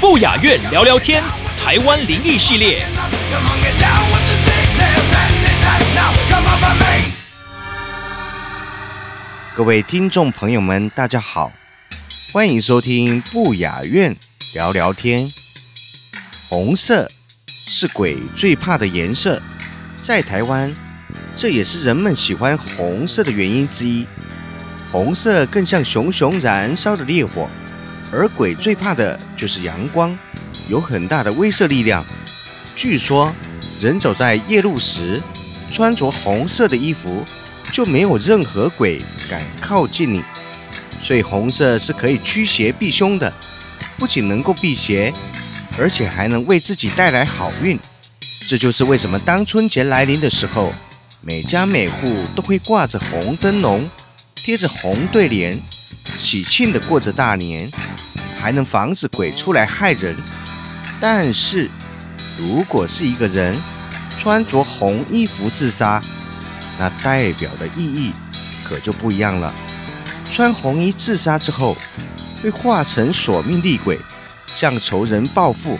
不雅院聊聊天，台湾灵异系列。各位听众朋友们，大家好，欢迎收听不雅院聊聊天。红色是鬼最怕的颜色，在台湾，这也是人们喜欢红色的原因之一。红色更像熊熊燃烧的烈火，而鬼最怕的就是阳光，有很大的威慑力量。据说，人走在夜路时，穿着红色的衣服，就没有任何鬼敢靠近你。所以红色是可以驱邪避凶的，不仅能够辟邪，而且还能为自己带来好运。这就是为什么当春节来临的时候，每家每户都会挂着红灯笼，贴着红对联，喜庆的过着大年，还能防止鬼出来害人。但是，如果是一个人穿着红衣服自杀，那代表的意义可就不一样了。穿红衣自杀之后，会化成索命厉鬼，向仇人报复，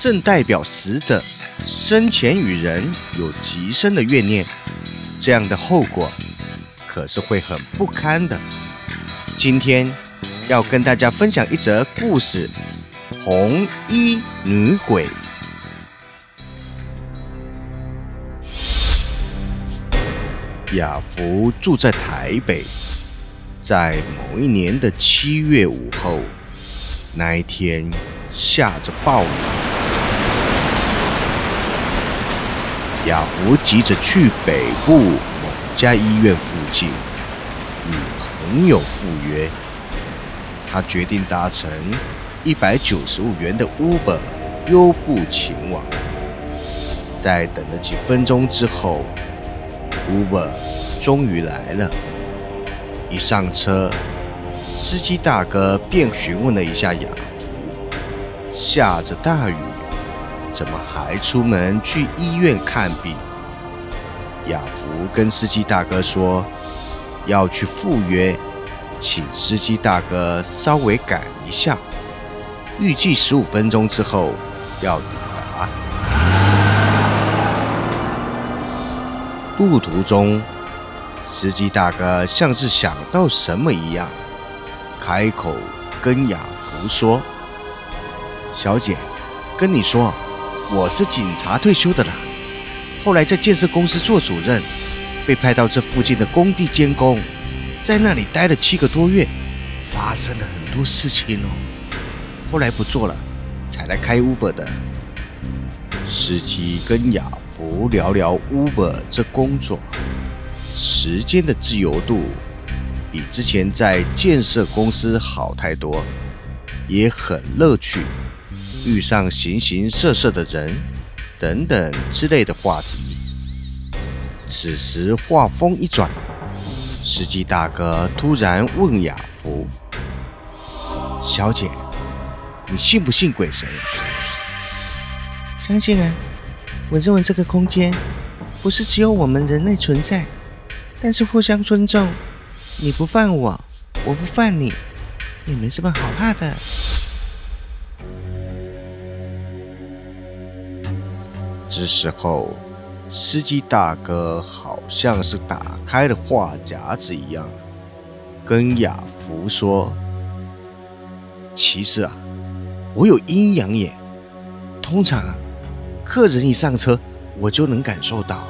正代表死者生前与人有极深的怨念，这样的后果可是会很不堪的。今天要跟大家分享一则故事：红衣女鬼。雅福住在台北，在某一年的七月午后，那一天下着暴雨，雅福急着去北部家医院附近与朋友赴约，他决定搭乘一百九十五元的 Uber 优步前往。在等了几分钟之后，Uber 终于来了。一上车，司机大哥便询问了一下雅福：“下着大雨，怎么还出门去医院看病？”雅福跟司机大哥说：“要去赴约，请司机大哥稍微赶一下，预计十五分钟之后要抵达。”路途中，司机大哥像是想到什么一样，开口跟雅福说：“小姐，跟你说，我是警察退休的啦，后来在建设公司做主任，被派到这附近的工地监工，在那里待了七个多月，发生了很多事情哦。后来不做了，才来开 Uber 的。”司机跟雅福聊聊 Uber 这工作，时间的自由度比之前在建设公司好太多，也很乐趣，遇上形形色色的人等等之类的话题。此时话锋一转，司机大哥突然问雅福：“小姐，你信不信鬼神？”相信啊，我认为这个空间不是只有我们人类存在，但是互相尊重，你不犯我，我不犯你，也没什么好怕的。这时候，司机大哥好像是打开了话匣子一样，跟雅福说：“其实啊，我有阴阳眼，通常。”客人一上车，我就能感受到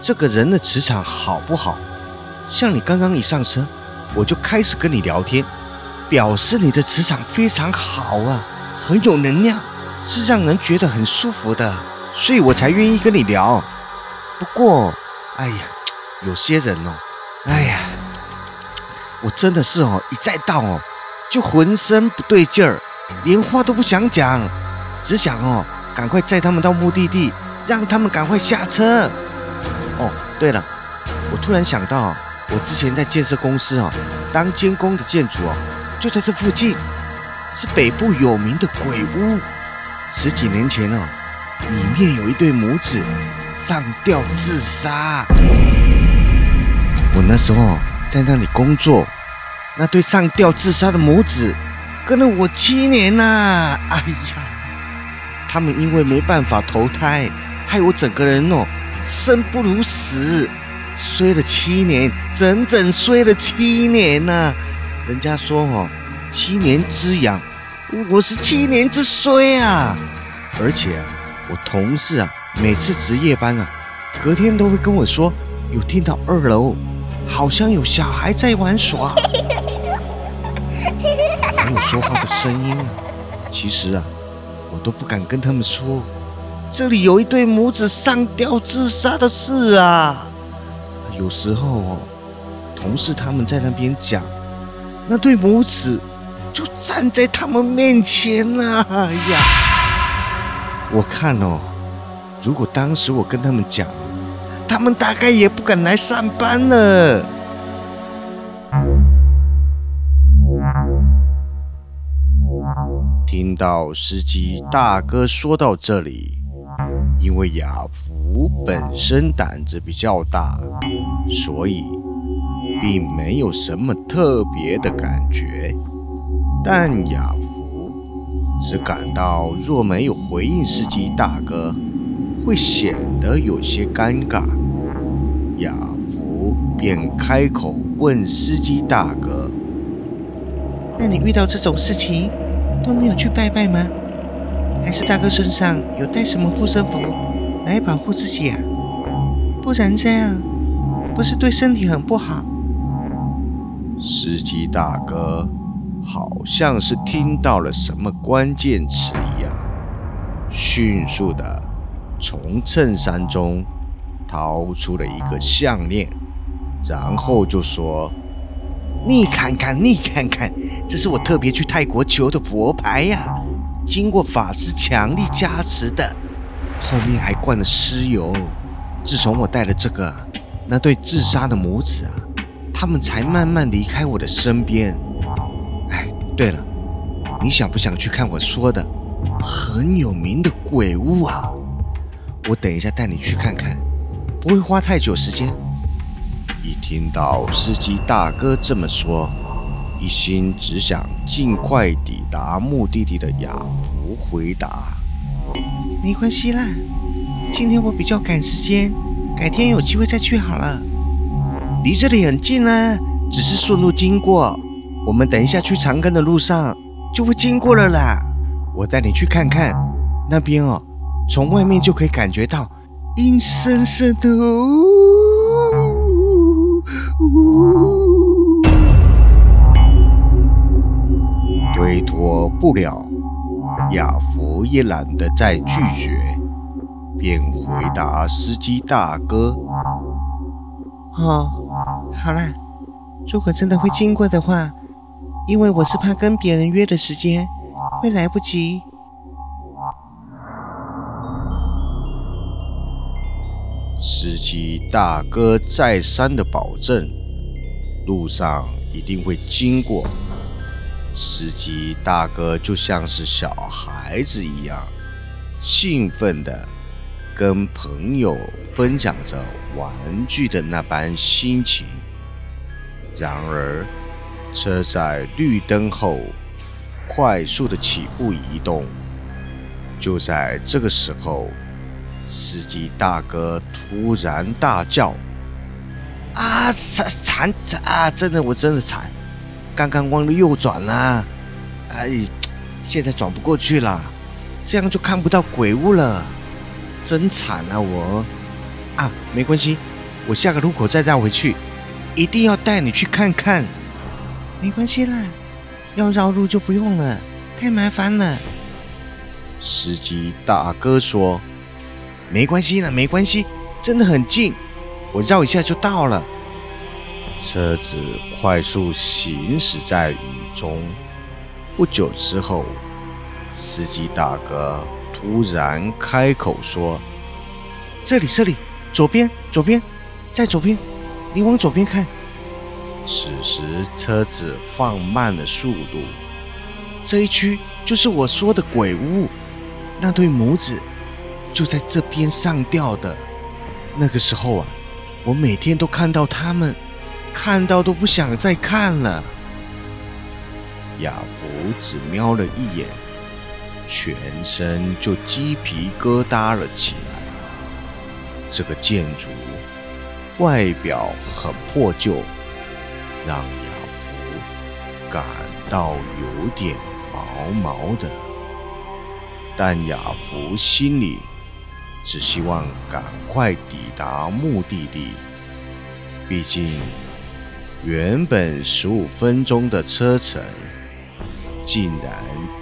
这个人的磁场好不好。像你刚刚一上车，我就开始跟你聊天，表示你的磁场非常好啊，很有能量，是让人觉得很舒服的，所以我才愿意跟你聊。不过哎呀，有些人哦，哎呀，我真的是哦，一再到哦，就浑身不对劲儿，连话都不想讲，只想哦，赶快载他们到目的地，让他们赶快下车。哦，对了，我突然想到，我之前在建设公司哦，当监工的建筑哦，就在这附近，是北部有名的鬼屋。十几年前哦，里面有一对母子上吊自杀。我那时候在那里工作，那对上吊自杀的母子跟了我七年呐！哎呀，他们因为没办法投胎，害我整个人哦。生不如死，衰了七年，整整衰了七年呐！人家说哦，七年之痒，我是七年之衰啊！而且我同事啊，每次值夜班啊，隔天都会跟我说，有听到二楼好像有小孩在玩耍，还有说话的声音啊。其实啊，我都不敢跟他们说。这里有一对母子上吊自杀的事啊！有时候同事他们在那边讲，那对母子就站在他们面前了呀。我看哦，如果当时我跟他们讲，他们大概也不敢来上班了。听到司机大哥说到这里。因为雅福本身胆子比较大，所以并没有什么特别的感觉。但雅只感到若没有回应司机大哥，会显得有些尴尬。雅福便开口问司机大哥：“那你遇到这种事情都没有去拜拜吗？”还是大哥身上有带什么护身符来保护自己啊？不然这样不是对身体很不好？司机大哥好像是听到了什么关键词一样，迅速的从衬衫中掏出了一个项链，然后就说：“你看看，你看看，这是我特别去泰国求的佛牌呀。”经过法师强力加持的，后面还灌了尸油。自从我带了这个，那对自杀的母子啊，他们才慢慢离开我的身边。对了，你想不想去看我说的很有名的鬼屋啊？我等一下带你去看看，不会花太久时间。一听到司机大哥这么说。一心只想尽快抵达目的地的雅福回答：“没关系啦，今天我比较赶时间，改天有机会再去好了。离这里很近啦，只是顺路经过。我们等一下去长庚的路上就会经过了啦。我带你去看看，那边哦，从外面就可以感觉到阴森森的哦。”推脱不了，亚福也懒得再拒绝，便回答司机大哥：“哦，好啦，如果真的会经过的话，因为我是怕跟别人约的时间会来不及。”司机大哥再三的保证，路上一定会经过。司机大哥就像是小孩子一样，兴奋的跟朋友分享着玩具的那般心情。然而，车在绿灯后快速的起步移动。就在这个时候，司机大哥突然大叫：“啊，惨惨惨啊！真的，我真的惨！”刚刚忘了右转啦，哎，现在转不过去了，这样就看不到鬼屋了，真惨啊！我啊，没关系，我下个路口再绕回去，一定要带你去看看。没关系啦，要绕路就不用了，太麻烦了。司机大哥说：“没关系了，没关系，真的很近，我绕一下就到了。车子快速行驶在雨中。不久之后，司机大哥突然开口说：“这里，这里，左边，左边，在左边，你往左边看。”此时车子放慢了速度。这一区就是我说的鬼屋，那对母子就在这边上吊的。那个时候啊，我每天都看到他们，看到都不想再看了。亚福只瞄了一眼，全身就鸡皮疙瘩了起来。这个建筑外表很破旧，让亚福感到有点毛毛的。但亚福心里只希望赶快抵达目的地，毕竟原本十五分钟的车程。竟然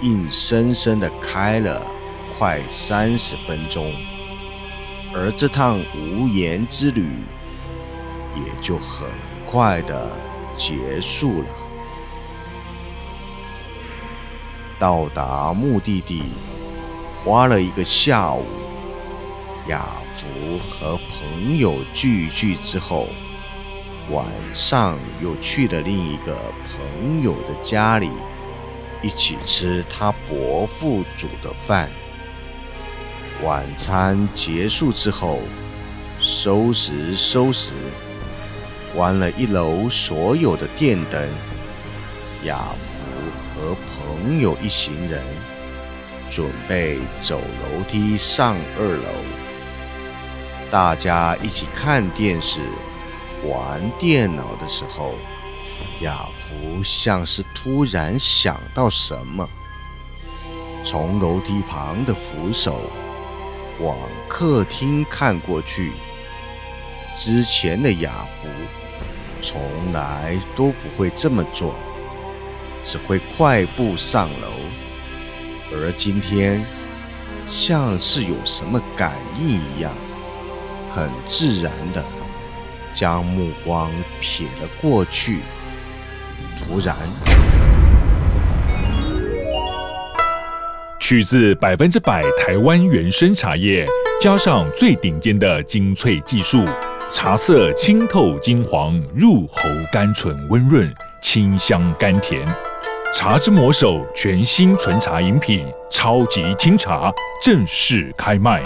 硬生生的开了快三十分钟，而这趟无言之旅也就很快的结束了。到达目的地花了一个下午，亚福和朋友聚聚之后，晚上又去了另一个朋友的家里。一起吃他伯父煮的饭。晚餐结束之后，收拾收拾，关了一楼所有的电灯。亚福和朋友一行人准备走楼梯上二楼。大家一起看电视、玩电脑的时候。亚福像是突然想到什么，从楼梯旁的扶手往客厅看过去。之前的雅福从来都不会这么做，只会快步上楼，而今天像是有什么感应一样，很自然的将目光瞥了过去。突然，取自百分之百台湾原生茶叶，加上最顶尖的精粹技术，茶色清透金黄，入喉甘醇温润，清香甘甜。茶之魔手全新纯茶饮品，超级清茶正式开卖。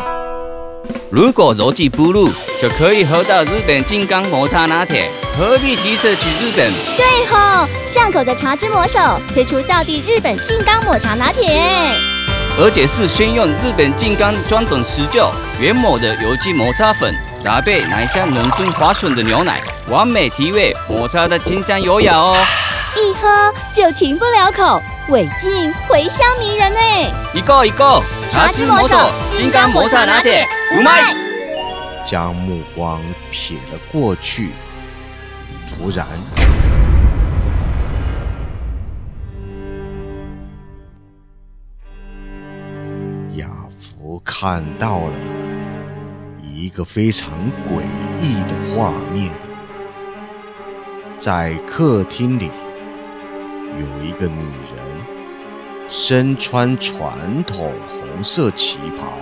如果柔技不入，就可以喝到日本金刚抹茶拿铁，何必急着去日本？对吼，巷口的茶之魔手推出到地日本金刚抹茶拿铁，而且是先用日本金刚专等持久原抹的有机抹茶粉，搭配奶香浓醇滑顺的牛奶，完美提味抹茶的清香优雅哦。一喝就停不了口，尾劲回香迷人呢。一个一个，茶之魔手金刚抹茶拿铁，五麦。将目光瞥了过去，突然，亚福看到了一个非常诡异的画面，在客厅里。有一个女人，身穿传统红色旗袍，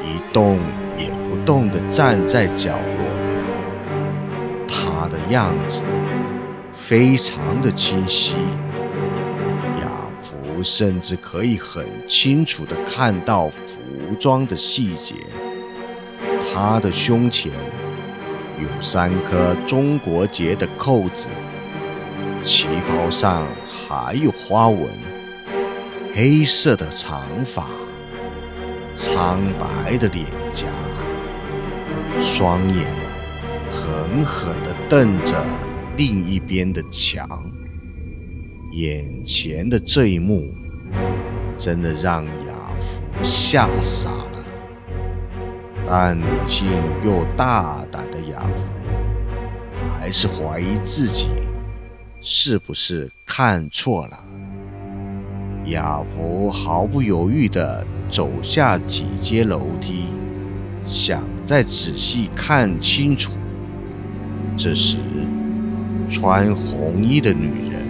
一动也不动地站在角落。她的样子非常的清晰，雅福甚至可以很清楚地看到服装的细节。他的胸前有三颗中国结的扣子。旗袍上还有花纹，黑色的长发，苍白的脸颊，双眼狠狠地瞪着另一边的墙。眼前的这一幕，真的让雅福吓傻了。但理性又大胆的亚福，还是怀疑自己。是不是看错了？亚福毫不犹豫地走下几阶楼梯，想再仔细看清楚。这时，穿红衣的女人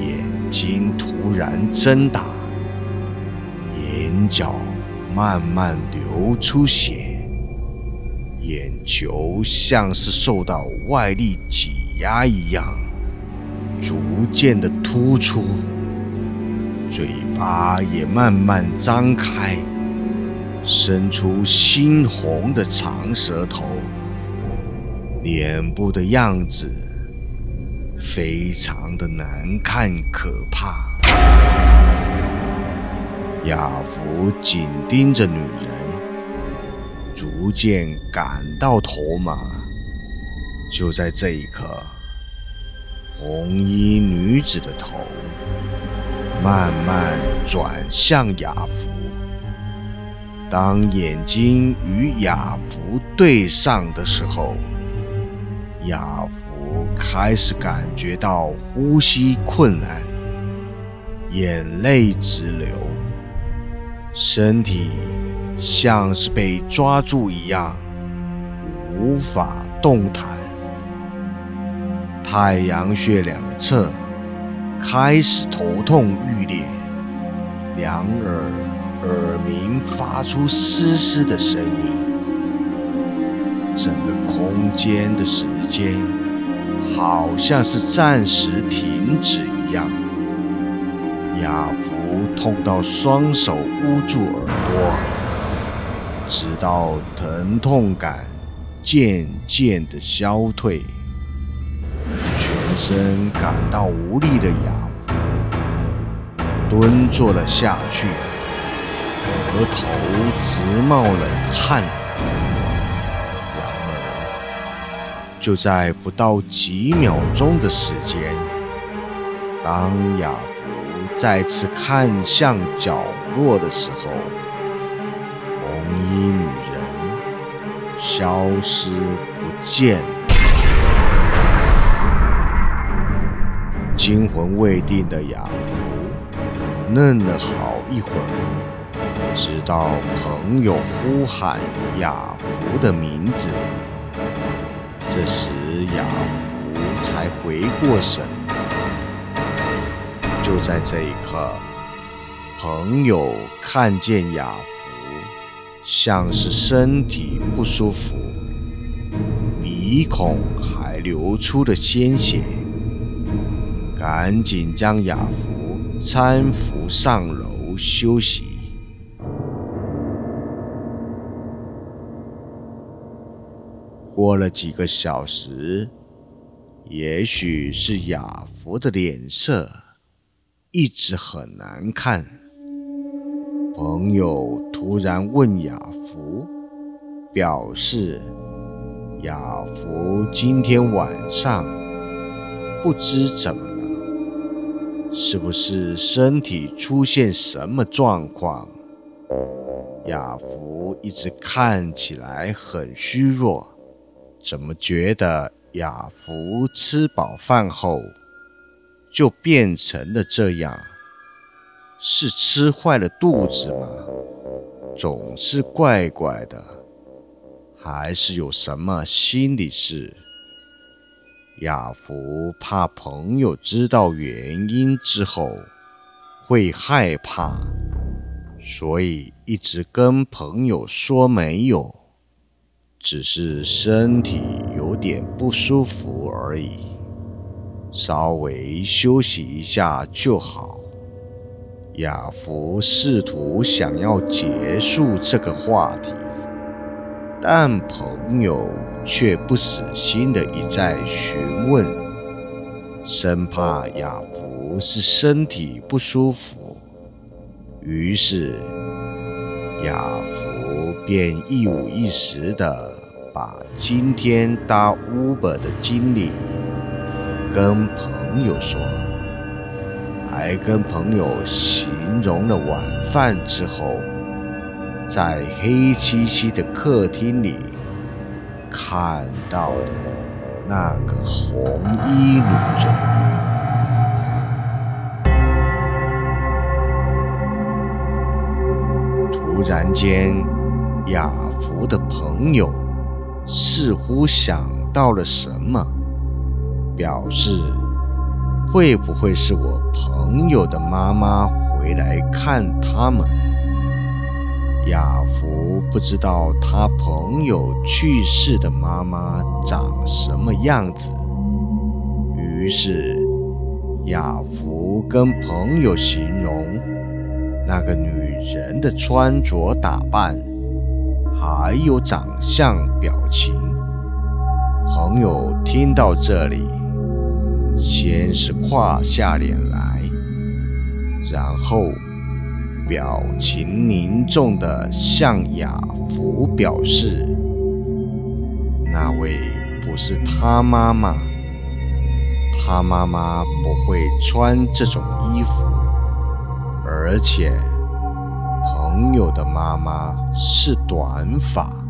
眼睛突然睁大，眼角慢慢流出血，眼球像是受到外力挤压一样，逐渐的突出，嘴巴也慢慢张开，伸出猩红的长舌头。脸部的样子非常的难看可怕，亚福紧盯着女人，逐渐感到头麻。就在这一刻，红衣女子的头慢慢转向亚福，当眼睛与亚福对上的时候。亚福开始感觉到呼吸困难，眼泪直流，身体像是被抓住一样，无法动弹。太阳穴两侧开始头痛欲裂，两耳耳鸣发出嘶嘶的声音。整个空间的时间好像是暂时停止一样。亚福痛到双手捂住耳朵，直到疼痛感渐渐的消退，全身感到无力的亚福蹲坐了下去，额头直冒冷汗。然而就在不到几秒钟的时间，当哑再次看向角落的时候，红衣女人消失不见。惊魂未定的雅芙愣了好一会儿，直到朋友呼喊雅芙的名字。这时，雅芙才回过神。就在这一刻，朋友看见雅福像是身体不舒服，鼻孔还流出了鲜血，赶紧将雅福搀扶上楼休息。过了几个小时，也许是雅福的脸色一直很难看。朋友突然问雅福，表示雅福今天晚上不知怎么了，是不是身体出现什么状况？雅福一直看起来很虚弱。怎么觉得雅福吃饱饭后就变成了这样？是吃坏了肚子吗？总是怪怪的，还是有什么心理事？亚福怕朋友知道原因之后会害怕，所以一直跟朋友说没有。只是身体有点不舒服而已，稍微休息一下就好。亚福试图想要结束这个话题，但朋友却不死心的一再询问，生怕亚福是身体不舒服。于是，亚福便一五一十的。把今天搭 Uber 的经历跟朋友说，还跟朋友形容了晚饭之后，在黑漆漆的客厅里看到的那个红衣女人。突然间。雅福的朋友似乎想到了什么，表示会不会是我朋友的妈妈回来看他们？雅福不知道他朋友去世的妈妈长什么样子，于是雅福跟朋友形容那个女人的穿着打扮，还有长相表情。朋友听到这里，先是垮下脸来，然后。表情凝重地向雅福表示：“那位不是他妈妈，他妈妈不会穿这种衣服，而且朋友的妈妈是短发。”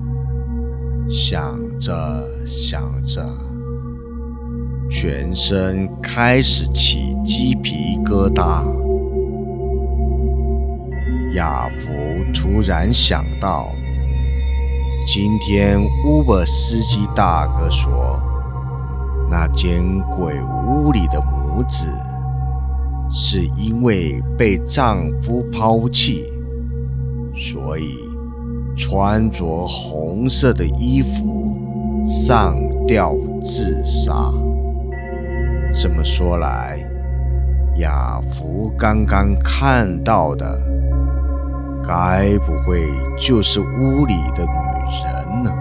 想着想着，全身开始起鸡皮疙瘩。亚福突然想到，今天 Uber 司机大哥说，那间鬼屋里的母子是因为被丈夫抛弃，所以穿着红色的衣服上吊自杀。这么说来，亚福刚刚看到的。该不会就是屋里的女人呢？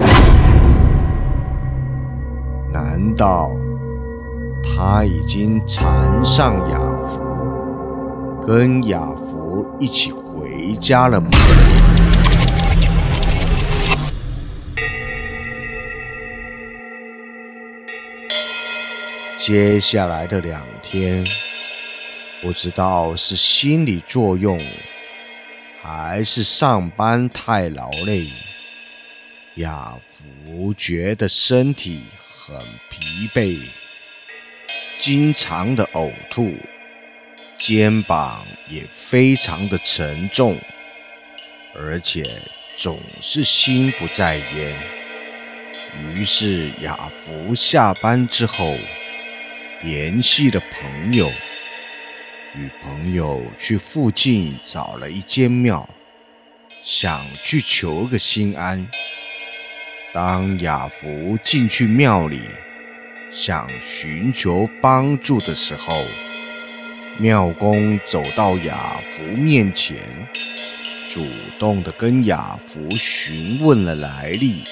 难道她已经缠上雅福，跟雅福一起回家了吗？接下来的两天，不知道是心理作用。还是上班太劳累，亚福觉得身体很疲惫，经常的呕吐，肩膀也非常的沉重，而且总是心不在焉。于是亚福下班之后联系了朋友。与朋友去附近找了一间庙，想去求个心安。当雅福进去庙里，想寻求帮助的时候，庙公走到雅福面前，主动的跟雅福询问了来历，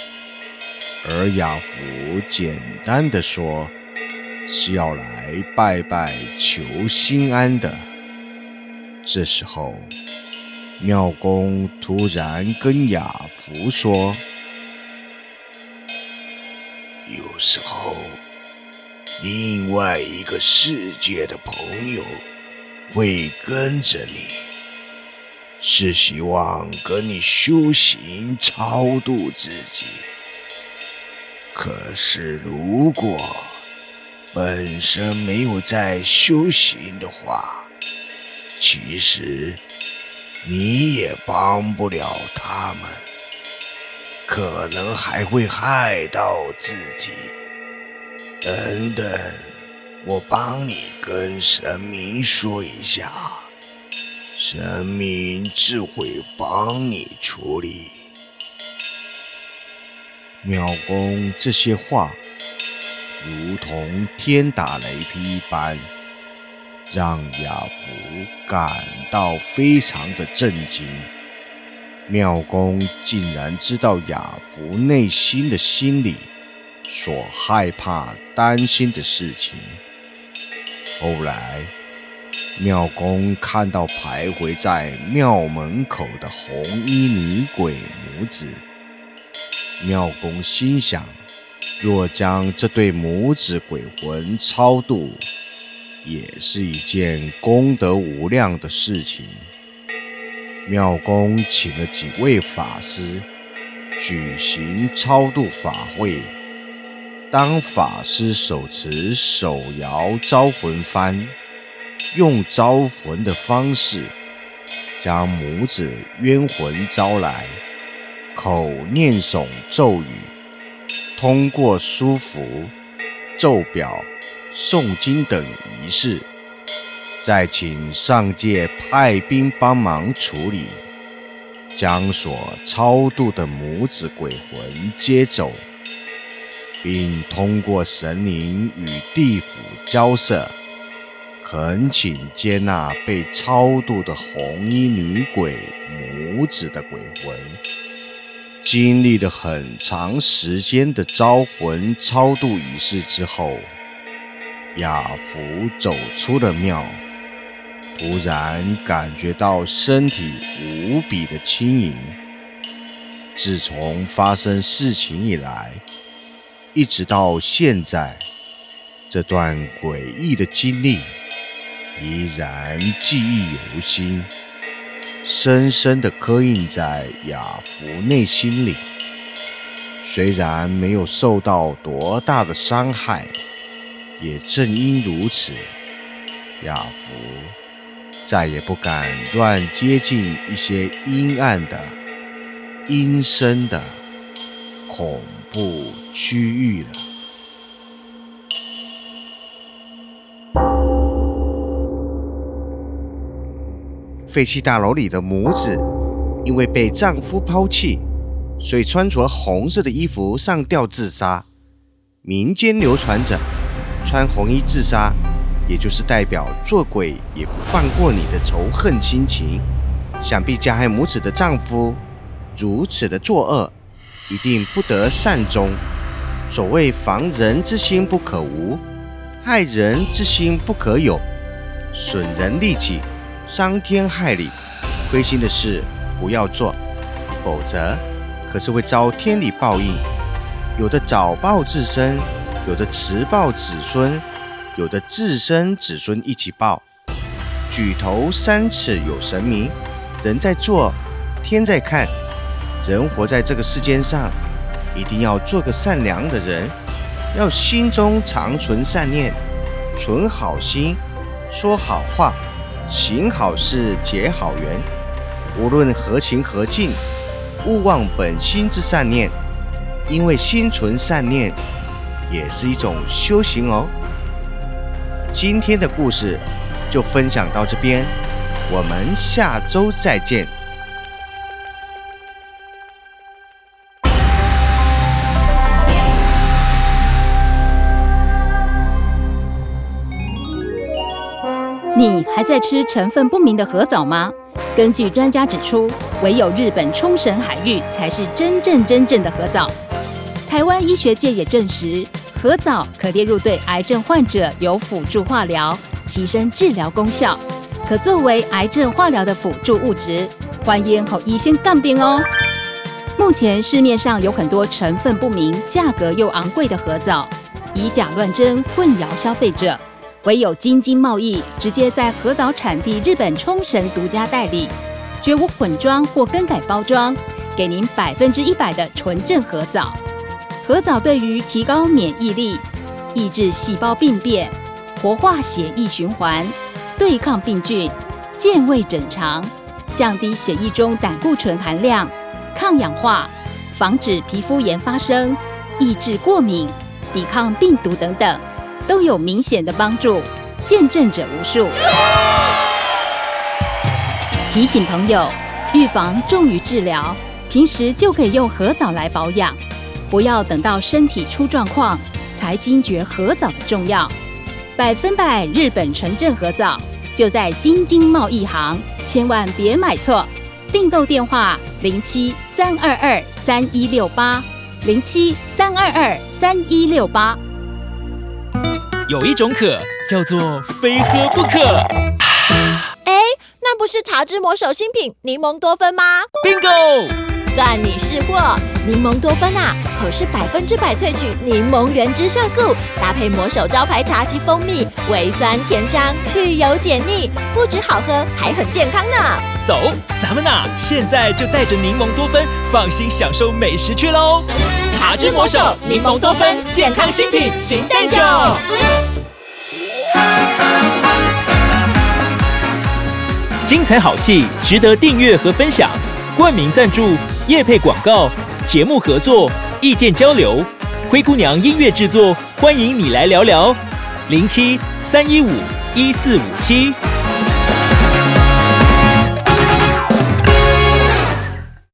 而雅福简单的说。是要来拜拜求心安的。这时候，妙公突然跟雅福说：“有时候，另外一个世界的朋友会跟着你，是希望跟你修行超度自己。可是如果……”本身没有在修行的话，其实你也帮不了他们，可能还会害到自己。等等，我帮你跟神明说一下，神明自会帮你处理。庙公这些话。如同天打雷劈一般，让雅福感到非常的震惊。妙公竟然知道雅福内心的心理所害怕、担心的事情。后来，妙公看到徘徊在庙门口的红衣女鬼母子，妙公心想。若将这对母子鬼魂超度，也是一件功德无量的事情。庙公请了几位法师举行超度法会。当法师手持手摇招魂幡，用招魂的方式将母子冤魂招来。口念诵咒语，通过书符、咒表、诵经等仪式，再请上界派兵帮忙处理，将所超度的母子鬼魂接走，并通过神灵与地府交涉。恳请接纳被超度的红衣女鬼母子的鬼魂。经历了很长时间的招魂超度仪式之后，亚福走出了庙，突然感觉到身体无比的轻盈。自从发生事情以来，一直到现在，这段诡异的经历。依然记忆犹新，深深的刻印在雅福内心里。虽然没有受到多大的伤害，也正因如此，雅福再也不敢乱接近一些阴暗的、阴森的恐怖区域了。废弃大楼里的母子，因为被丈夫抛弃，所以穿着红色的衣服上吊自杀。民间流传着，穿红衣自杀，也就是代表做鬼也不放过你的仇恨心情。想必加害母子的丈夫如此的作恶，一定不得善终。所谓防人之心不可无，害人之心不可有，损人利己。伤天害理，亏心的事不要做，否则可是会遭天理报应。有的早报自身，有的迟报子孙，有的自身子孙一起报。举头三尺有神明，人在做，天在看。人活在这个世间上，一定要做个善良的人，要心中常存善念，存好心，说好话。行好事，结好缘，无论何情何境，勿忘本心之善念，因为心存善念也是一种修行哦。今天的故事就分享到这边，我们下周再见。你还在吃成分不明的核藻吗？根据专家指出，唯有日本冲绳海域才是真正真正的核藻。台湾医学界也证实，核藻可列入对癌症患者有辅助化疗，提升治疗功效，可作为癌症化疗的辅助物质。欢迎和医生杠边哦。目前市面上有很多成分不明、价格又昂贵的核藻，以假乱真，混淆消费者。唯有京津贸易直接在合藻产地日本冲绳独家代理，绝无混装或更改包装，给您百分之一百的纯正合藻。合藻对于提高免疫力、抑制细胞病变、活化血液循环、对抗病菌、健胃整肠、降低血液中胆固醇含量、抗氧化、防止皮肤炎发生、抑制过敏、抵抗病毒等等。都有明显的帮助，见证者无数。提醒朋友，预防重于治疗，平时就可以用合藻来保养，不要等到身体出状况才惊觉合藻的重要。百分百日本纯正合藻就在京津贸易行，千万别买错。订购电话：零七三二二三一六八零七三二二三一六八。有一种渴叫做非喝不可。哎，那不是茶之魔手新品柠檬多酚吗？Bingo，算你识货。柠檬多酚啊，可是百分之百萃取柠檬原汁酵素，搭配魔手招牌茶及蜂蜜，微酸甜香，去油解腻，不止好喝，还很健康呢。走，咱们呐，现在就带着柠檬多酚，放心享受美食去喽。茶之魔手柠檬多酚健康新品，行蛋酒。精彩好戏，值得订阅和分享。冠名赞助夜配广告、节目合作、意见交流，灰姑娘音乐制作，欢迎你来聊聊。零七三一五一四五七。